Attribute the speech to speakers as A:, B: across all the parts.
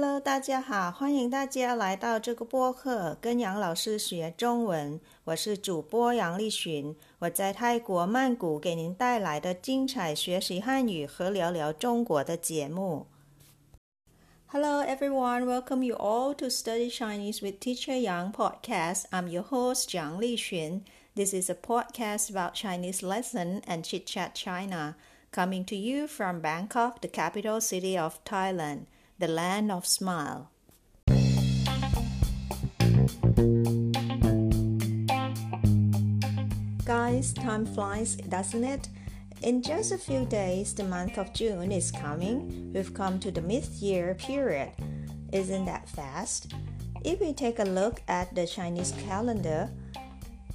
A: Hello，大家好，欢迎大家来到这个播客，跟杨老师学中文。我是主播杨丽群，我在泰国曼谷给您带来的精彩学习汉语和聊聊中国的节目。Hello everyone, welcome you all to Study Chinese with Teacher Yang podcast. I'm your host Jiang Lixun. This is a podcast about Chinese lesson and chit chat China, coming to you from Bangkok, the capital city of Thailand the land of smile. Guys, time flies, doesn't it? In just a few days, the month of June is coming. We've come to the mid year period. Isn't that fast? If we take a look at the Chinese calendar,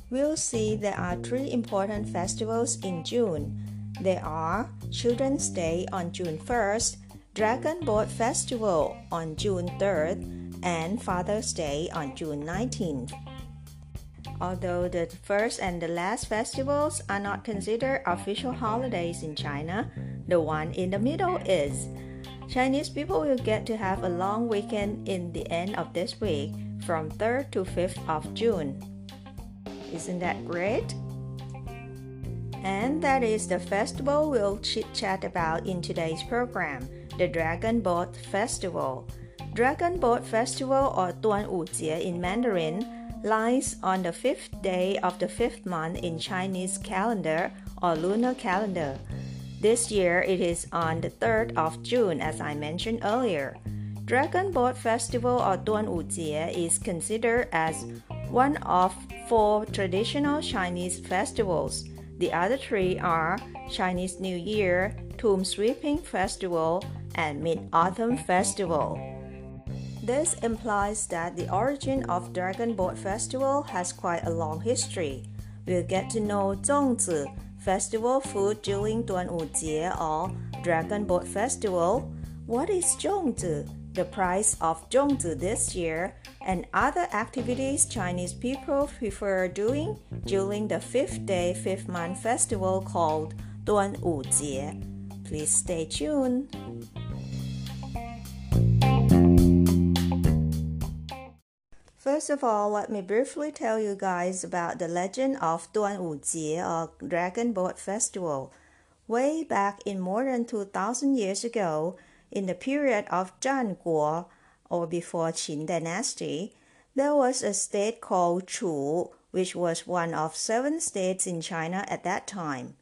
A: we'll see there are three important festivals in June. There are Children's Day on June 1st, Dragon Boat Festival on June 3rd, and Father's Day on June 19th. Although the first and the last festivals are not considered official holidays in China, the one in the middle is. Chinese people will get to have a long weekend in the end of this week from 3rd to 5th of June. Isn't that great? And that is the festival we'll chit chat about in today's program the Dragon Boat Festival. Dragon Boat Festival or Duan Wu Jie in Mandarin lies on the fifth day of the fifth month in Chinese calendar or lunar calendar. This year it is on the 3rd of June as I mentioned earlier. Dragon Boat Festival or Duan Wu Jie is considered as one of four traditional Chinese festivals. The other three are Chinese New Year, Tomb Sweeping Festival, and Mid Autumn Festival. This implies that the origin of Dragon Boat Festival has quite a long history. We'll get to know Zongzi, festival food during Duan Wu Jie or Dragon Boat Festival. What is Zongzi? The price of Zongzi this year and other activities Chinese people prefer doing during the fifth day, fifth month festival called Duan Wu Jie. Please stay tuned. First of all, let me briefly tell you guys about the legend of Duan Wu Jie or Dragon Boat Festival. Way back in more than 2000 years ago, in the period of Zhan Guo or before Qin dynasty, there was a state called Chu, which was one of seven states in China at that time.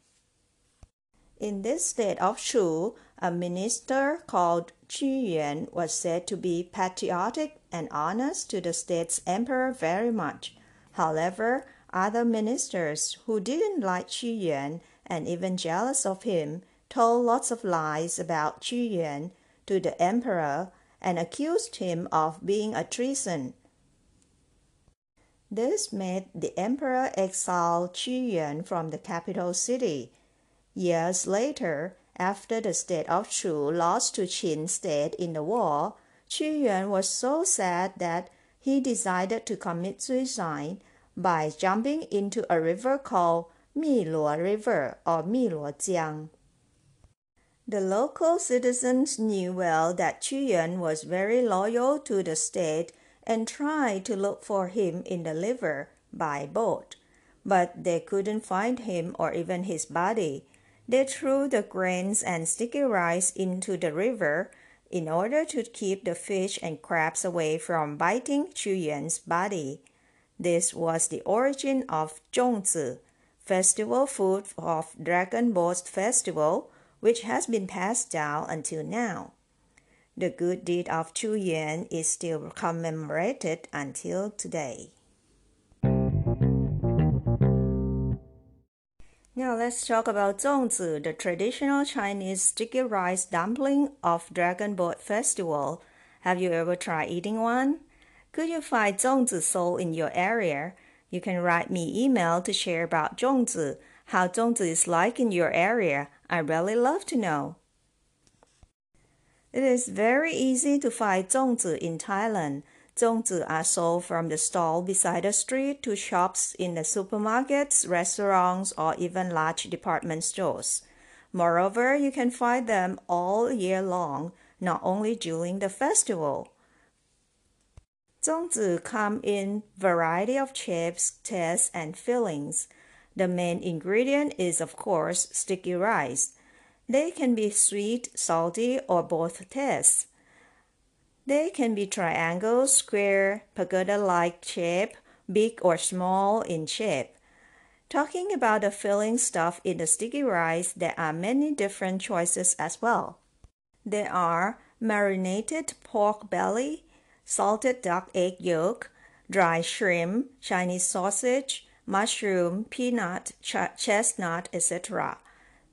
A: In this state of Chu, a minister called Qu Yuan was said to be patriotic and honest to the state's emperor very much. However, other ministers who didn't like Qu Yuan and even jealous of him told lots of lies about Qu Yuan to the emperor and accused him of being a treason. This made the emperor exile Qu Yuan from the capital city. Years later, after the state of Chu lost to Qin state in the war, Qu Yuan was so sad that he decided to commit suicide by jumping into a river called Mi Luo River or Mi Luo Jiang. The local citizens knew well that Qu Yuan was very loyal to the state and tried to look for him in the river by boat, but they couldn't find him or even his body they threw the grains and sticky rice into the river in order to keep the fish and crabs away from biting Qu Yuan's body. This was the origin of Zongzi, festival food of Dragon Boat Festival, which has been passed down until now. The good deed of Qu Yuan is still commemorated until today. Now let's talk about zongzi, the traditional Chinese sticky rice dumpling of Dragon Boat Festival. Have you ever tried eating one? Could you find zongzi sold in your area? You can write me email to share about zongzi, how zongzi is like in your area. I really love to know. It is very easy to find zongzi in Thailand. Zongzi are sold from the stall beside the street to shops in the supermarkets, restaurants, or even large department stores. Moreover, you can find them all year long, not only during the festival. Zongzi come in variety of shapes, tastes, and fillings. The main ingredient is, of course, sticky rice. They can be sweet, salty, or both tastes. They can be triangle, square, pagoda-like shape, big or small in shape. Talking about the filling stuff in the sticky rice, there are many different choices as well. There are marinated pork belly, salted duck egg yolk, dry shrimp, Chinese sausage, mushroom, peanut, ch- chestnut, etc.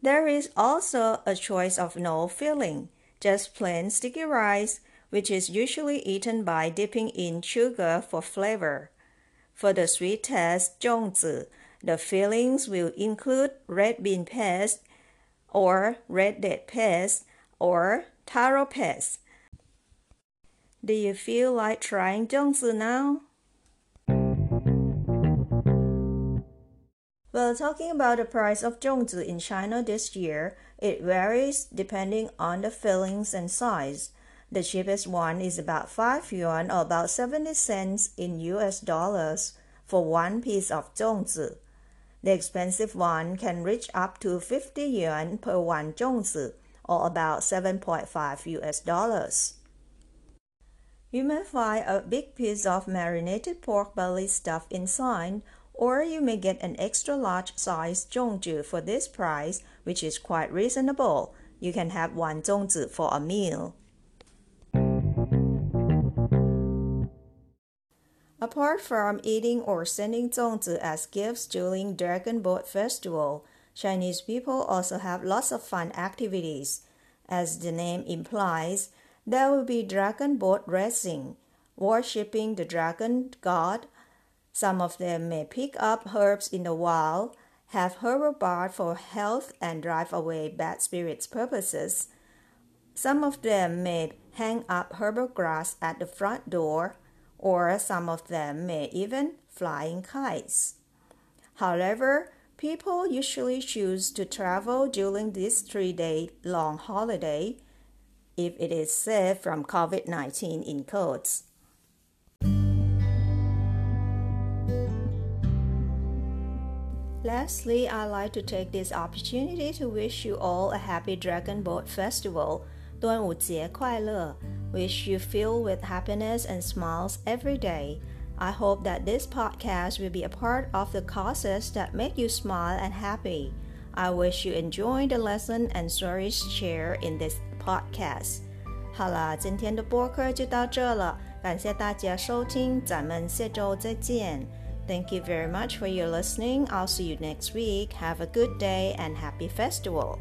A: There is also a choice of no filling, just plain sticky rice, which is usually eaten by dipping in sugar for flavor. For the sweet test, zongzi, the fillings will include red bean paste or red date paste or taro paste. Do you feel like trying zongzi now? Well, talking about the price of zongzi in China this year, it varies depending on the fillings and size. The cheapest one is about 5 yuan or about 70 cents in US dollars for one piece of zongzi. The expensive one can reach up to 50 yuan per one zongzi or about 7.5 US dollars. You may find a big piece of marinated pork belly stuffed inside, or you may get an extra large size zongzi for this price, which is quite reasonable. You can have one zongzi for a meal. Apart from eating or sending zongzi as gifts during Dragon Boat Festival, Chinese people also have lots of fun activities. As the name implies, there will be dragon boat racing, worshipping the dragon god. Some of them may pick up herbs in the wild, have herbal bath for health and drive away bad spirits purposes. Some of them may hang up herbal grass at the front door or some of them may even fly in kites. However, people usually choose to travel during this three day long holiday if it is safe from COVID 19 in quotes. Lastly, I'd like to take this opportunity to wish you all a happy Dragon Boat Festival 端午节快乐! Wish you filled with happiness and smiles every day. I hope that this podcast will be a part of the causes that make you smile and happy. I wish you enjoy the lesson and stories shared in this podcast. 好了，今天的播客就到这了，感谢大家收听，咱们下周再见。Thank you very much for your listening. I'll see you next week. Have a good day and happy festival.